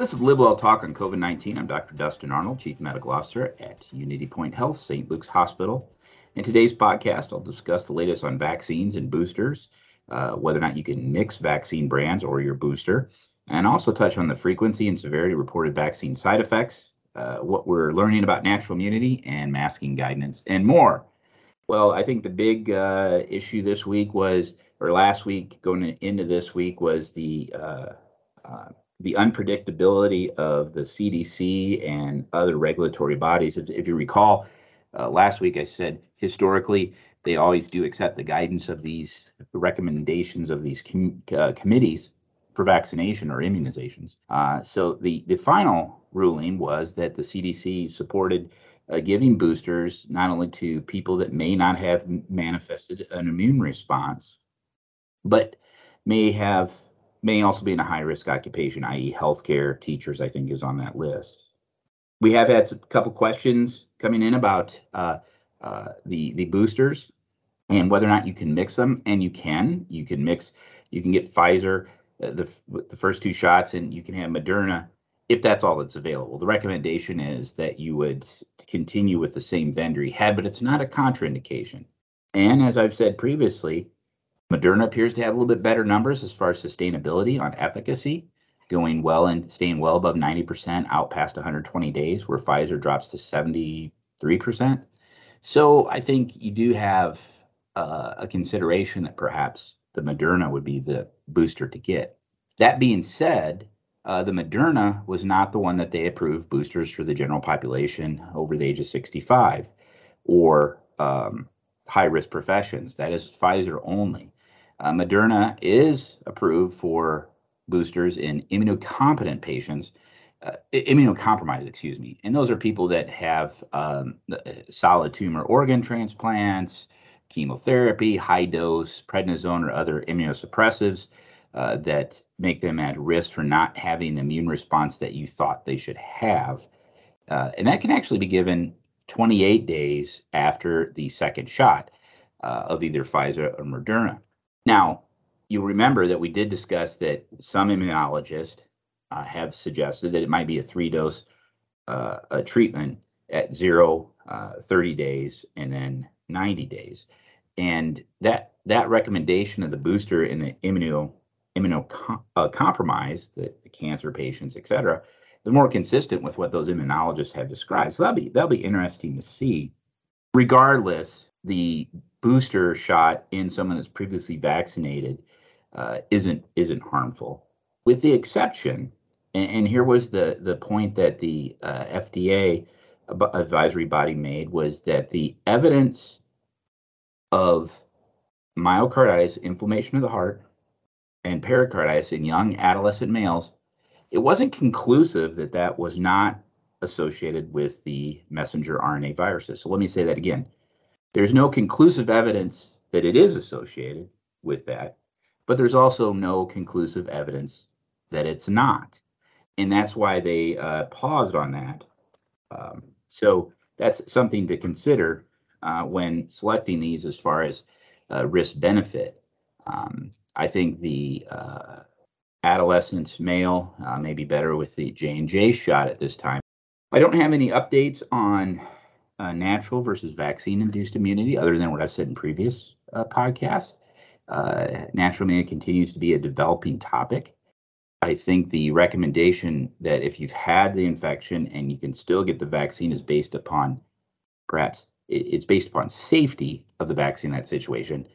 This is Live Well Talk on COVID 19. I'm Dr. Dustin Arnold, Chief Medical Officer at Unity Point Health, St. Luke's Hospital. In today's podcast, I'll discuss the latest on vaccines and boosters, uh, whether or not you can mix vaccine brands or your booster, and also touch on the frequency and severity reported vaccine side effects, uh, what we're learning about natural immunity and masking guidance, and more. Well, I think the big uh, issue this week was, or last week going into this week, was the uh, uh, the unpredictability of the CDC and other regulatory bodies. If, if you recall, uh, last week I said historically they always do accept the guidance of these recommendations of these com- uh, committees for vaccination or immunizations. Uh, so the the final ruling was that the CDC supported uh, giving boosters not only to people that may not have manifested an immune response, but may have may also be in a high risk occupation, i.e., healthcare, teachers, I think is on that list. We have had a couple questions coming in about uh, uh, the the boosters and whether or not you can mix them, and you can. You can mix. You can get Pfizer uh, the the first two shots, and you can have Moderna if that's all that's available. The recommendation is that you would continue with the same vendor you had, but it's not a contraindication. And as I've said previously, Moderna appears to have a little bit better numbers as far as sustainability on efficacy, going well and staying well above 90% out past 120 days, where Pfizer drops to 73%. So I think you do have uh, a consideration that perhaps the Moderna would be the booster to get. That being said, uh, the Moderna was not the one that they approved boosters for the general population over the age of 65 or um, high risk professions. That is Pfizer only. Uh, Moderna is approved for boosters in immunocompetent patients, uh, immunocompromised, excuse me. And those are people that have um, uh, solid tumor organ transplants, chemotherapy, high dose prednisone, or other immunosuppressives uh, that make them at risk for not having the immune response that you thought they should have. Uh, and that can actually be given 28 days after the second shot uh, of either Pfizer or Moderna. Now, you remember that we did discuss that some immunologists uh, have suggested that it might be a three dose uh, a treatment at zero, uh, 30 days, and then 90 days. And that that recommendation of the booster in the immuno immunocompromised, the, the cancer patients, et cetera, is more consistent with what those immunologists have described. So that'll be that'll be interesting to see. Regardless, the booster shot in someone that's previously vaccinated uh, isn't isn't harmful, with the exception. And, and here was the the point that the uh, FDA advisory body made was that the evidence of myocarditis, inflammation of the heart, and pericarditis in young adolescent males, it wasn't conclusive that that was not associated with the messenger RNA viruses. So let me say that again. There's no conclusive evidence that it is associated with that, but there's also no conclusive evidence that it's not. And that's why they uh, paused on that. Um, so that's something to consider uh, when selecting these as far as uh, risk benefit. Um, I think the uh, adolescent male uh, may be better with the J and J shot at this time. I don't have any updates on uh, natural versus vaccine-induced immunity, other than what I've said in previous uh, podcasts. Uh, natural immunity continues to be a developing topic. I think the recommendation that if you've had the infection and you can still get the vaccine is based upon perhaps it's based upon safety of the vaccine in that situation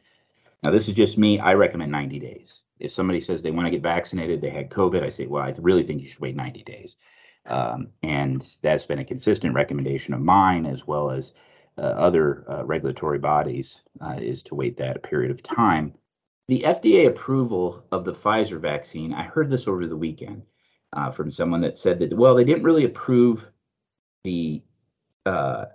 now, this is just me. I recommend 90 days. If somebody says they want to get vaccinated, they had COVID, I say, well, I really think you should wait 90 days. Um, and that's been a consistent recommendation of mine as well as uh, other uh, regulatory bodies uh, is to wait that period of time. The FDA approval of the Pfizer vaccine, I heard this over the weekend uh, from someone that said that, well, they didn't really approve the uh,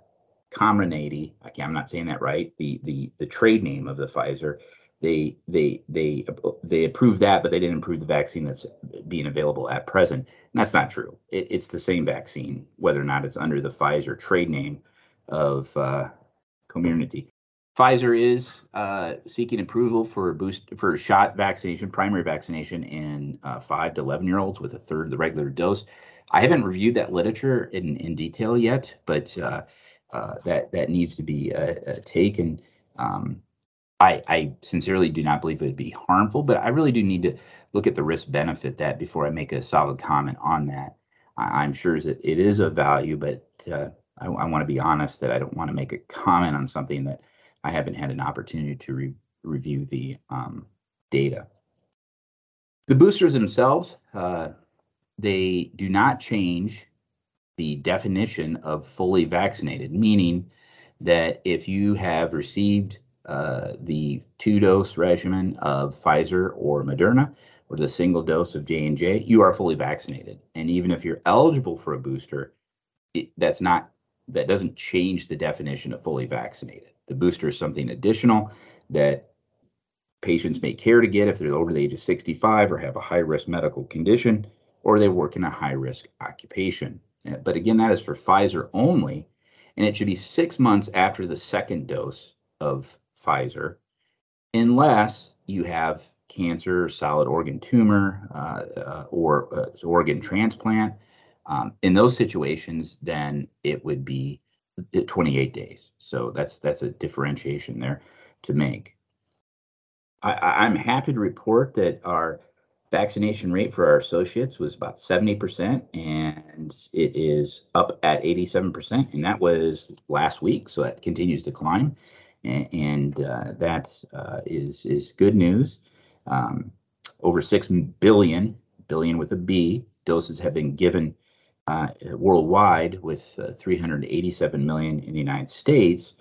Comirnaty. Okay, I'm not saying that right. The the the trade name of the Pfizer they they they they approved that, but they didn't approve the vaccine that's being available at present. And that's not true. It, it's the same vaccine, whether or not it's under the Pfizer trade name of uh, Comirnaty. Pfizer is uh, seeking approval for boost for shot vaccination, primary vaccination in uh, five to eleven year olds with a third of the regular dose. I haven't reviewed that literature in, in detail yet, but uh, uh that that needs to be uh, uh, taken. Um, I, I sincerely do not believe it would be harmful, but I really do need to look at the risk benefit that before I make a solid comment on that. I, am sure that it is of value, but I, I want to be honest that I don't want to make a comment on something that I haven't had an opportunity to re- review the um, data. The boosters themselves, uh, they do not change the definition of fully vaccinated, meaning that if you have received uh, the two-dose regimen of Pfizer or Moderna, or the single dose of J and J, you are fully vaccinated. And even if you're eligible for a booster, it, that's not that doesn't change the definition of fully vaccinated. The booster is something additional that patients may care to get if they're over the age of 65 or have a high risk medical condition or they work in a high risk occupation. Uh, but again, that is for Pfizer only, and it should be six months after the second dose of Pfizer, unless you have cancer, solid organ tumor, uh, uh, or uh, organ transplant, um, in those situations, then it would be uh, 28 days. So that's that's a differentiation there to make. I, am happy to report that our vaccination rate for our associates was about 70%, and it is up at 87%, and that was last week. So that continues to climb, and uh, that uh, is is good news. Um, over six billion billion with a B doses have been given uh, worldwide with uh, 387 million in the United States.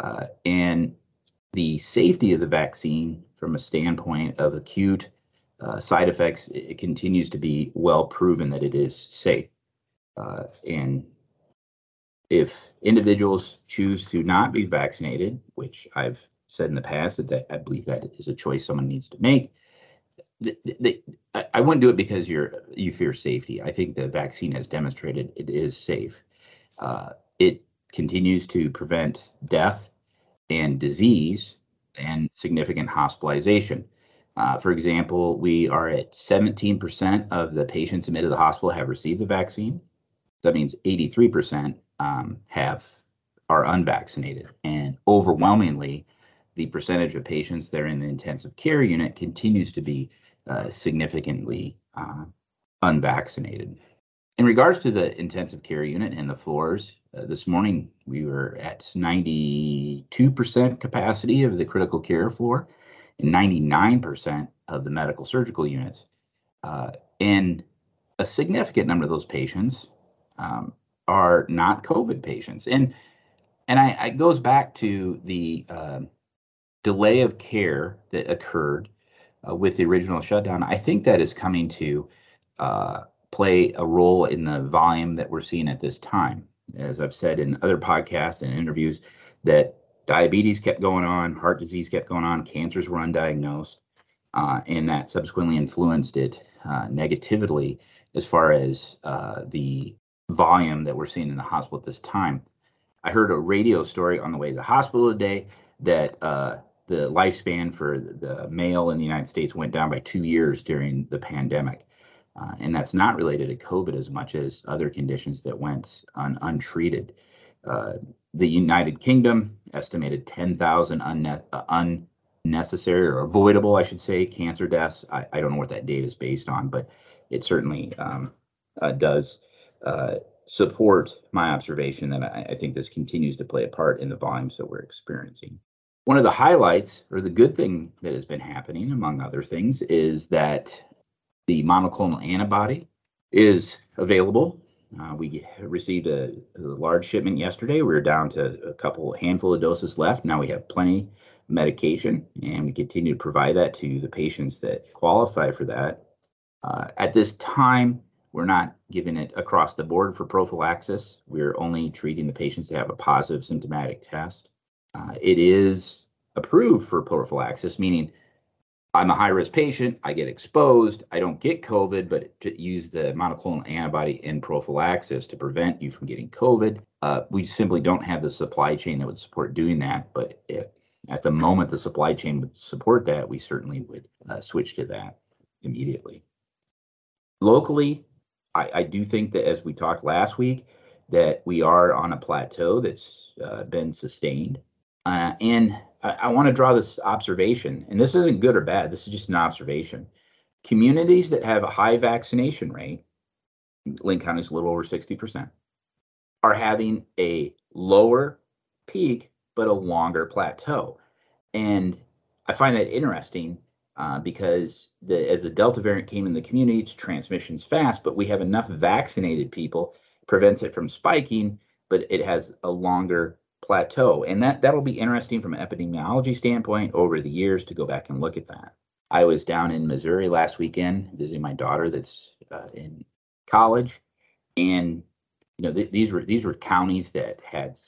Uh, and the safety of the vaccine from a standpoint of acute uh, side effects, it continues to be well proven that it is safe. And if individuals choose to not be vaccinated, which I've said in the past that, that I believe that is a choice someone needs to make, I wouldn't do it because you're you fear safety. I think the vaccine has demonstrated it is safe. Uh, it continues to prevent death and disease and significant hospitalization. Uh, for example, we are at 17% of the patients admitted to the hospital have received the vaccine. That means 83% um, have are unvaccinated, and overwhelmingly, the percentage of patients that are in the intensive care unit continues to be uh, significantly uh, unvaccinated. In regards to the intensive care unit and the floors, uh, this morning we were at 92% capacity of the critical care floor and 99% of the medical surgical units. Uh, and a significant number of those patients um, are not COVID patients. And and I, it goes back to the uh, delay of care that occurred uh, with the original shutdown, I think that is coming to uh, play a role in the volume that we're seeing at this time. As I've said in other podcasts and interviews, that diabetes kept going on, heart disease kept going on, cancers were undiagnosed, uh, and that subsequently influenced it uh, negatively as far as uh, the volume that we're seeing in the hospital at this time. I heard a radio story on the way to the hospital today that uh, the lifespan for the male in the United States went down by two years during the pandemic. Uh, and that's not related to COVID as much as other conditions that went un- untreated. Uh, the United Kingdom estimated 10,000 unne- uh, unnecessary or avoidable, I should say, cancer deaths. I, I, don't know what that data is based on, but it certainly um, uh, does uh, support my observation that I, I think this continues to play a part in the volumes that we're experiencing. One of the highlights, or the good thing that has been happening, among other things, is that the monoclonal antibody is available. Uh, we received a, a, large shipment yesterday. We were down to a couple handful of doses left. Now we have plenty medication, and we continue to provide that to the patients that qualify for that. Uh, at this time, we're not giving it across the board for prophylaxis. We're only treating the patients that have a positive symptomatic test. Uh, it is approved for prophylaxis, meaning I'm a high risk patient, I get exposed, I don't get COVID, but to use the monoclonal antibody in prophylaxis to prevent you from getting COVID. Uh, we simply don't have the supply chain that would support doing that. But if, at the moment the supply chain would support that, we certainly would uh, switch to that immediately. Locally, I, I, do think that as we talked last week, that we are on a plateau that's uh, been sustained. Uh, and I, I want to draw this observation, and this isn't good or bad, this is just an observation. Communities that have a high vaccination rate, Linn County is a little over 60%, are having a lower peak but a longer plateau. And I find that interesting uh, because the, as the Delta variant came in the community, its transmission's fast, but we have enough vaccinated people prevents it from spiking, but it has a longer plateau. And that, that'll be interesting from an epidemiology standpoint over the years to go back and look at that. I was down in Missouri last weekend visiting my daughter that's uh, in college, and you know th- these were these were counties that had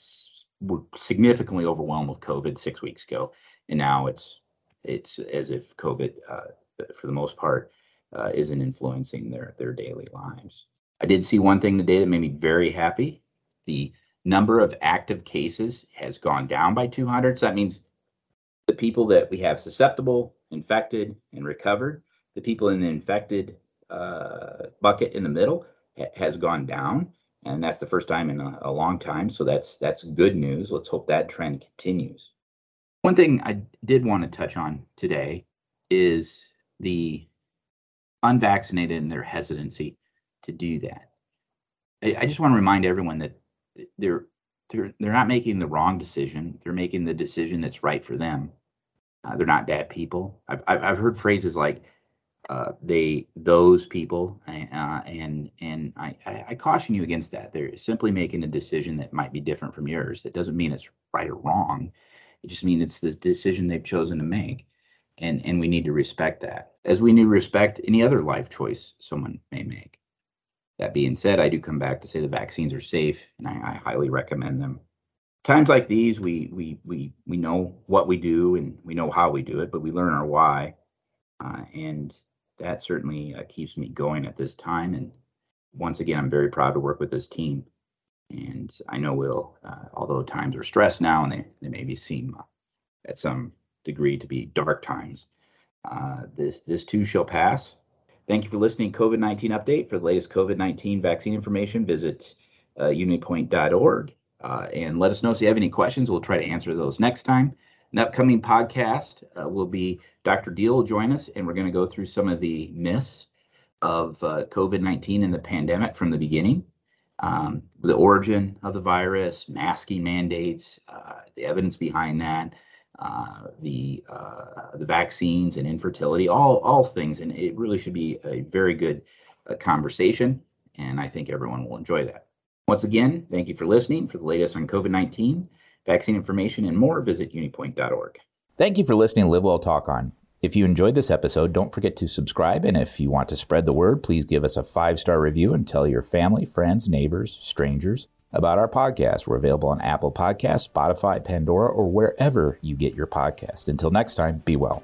were significantly overwhelmed with COVID six weeks ago, and now it's it's as if COVID, uh, for the most part, uh, isn't influencing their their daily lives. I did see one thing today that made me very happy. The number of active cases has gone down by 200. So that means the people that we have susceptible, infected, and recovered, the people in the infected uh, bucket in the middle ha- has gone down and that's the first time in a, a, long time. So that's that's good news. Let's hope that trend continues. One thing I did want to touch on today is the unvaccinated and their hesitancy to do that. I, I just want to remind everyone that they're they're they're not making the wrong decision. They're making the decision that's right for them. Uh, they're not bad people. I've I've heard phrases like uh, they those people uh, and and I, I caution you against that they're simply making a decision that might be different from yours it doesn't mean it's right or wrong it just means it's the decision they've chosen to make and and we need to respect that as we need to respect any other life choice someone may make that being said i do come back to say the vaccines are safe and i, I highly recommend them times like these we we we we know what we do and we know how we do it but we learn our why uh, and that certainly uh, keeps me going at this time. And once again, I'm very proud to work with this team. And I know we'll, uh, although times are stressed now and they, they maybe seem uh, at some degree to be dark times, uh, this, this too shall pass. Thank you for listening. COVID 19 update. For the latest COVID 19 vaccine information, visit uh, unitypoint.org uh, and let us know if you have any questions. We'll try to answer those next time. An upcoming podcast uh, will be Dr. Deal will join us, and we're going to go through some of the myths of uh, COVID 19 and the pandemic from the beginning. Um, the origin of the virus, masking mandates, uh, the evidence behind that, uh, the uh, the vaccines and infertility, all all things, and it really should be a very good uh, conversation, and I think everyone will enjoy that. Once again, thank you for listening. For the latest on COVID 19, vaccine information, and more, visit unitypoint.org. Thank you for listening to Live Well Talk On. If you enjoyed this episode, don't forget to subscribe. And if you want to spread the word, please give us a five star review and tell your family, friends, neighbors, strangers about our podcast. We're available on Apple Podcasts, Spotify, Pandora, or wherever you get your podcast. Until next time, be well.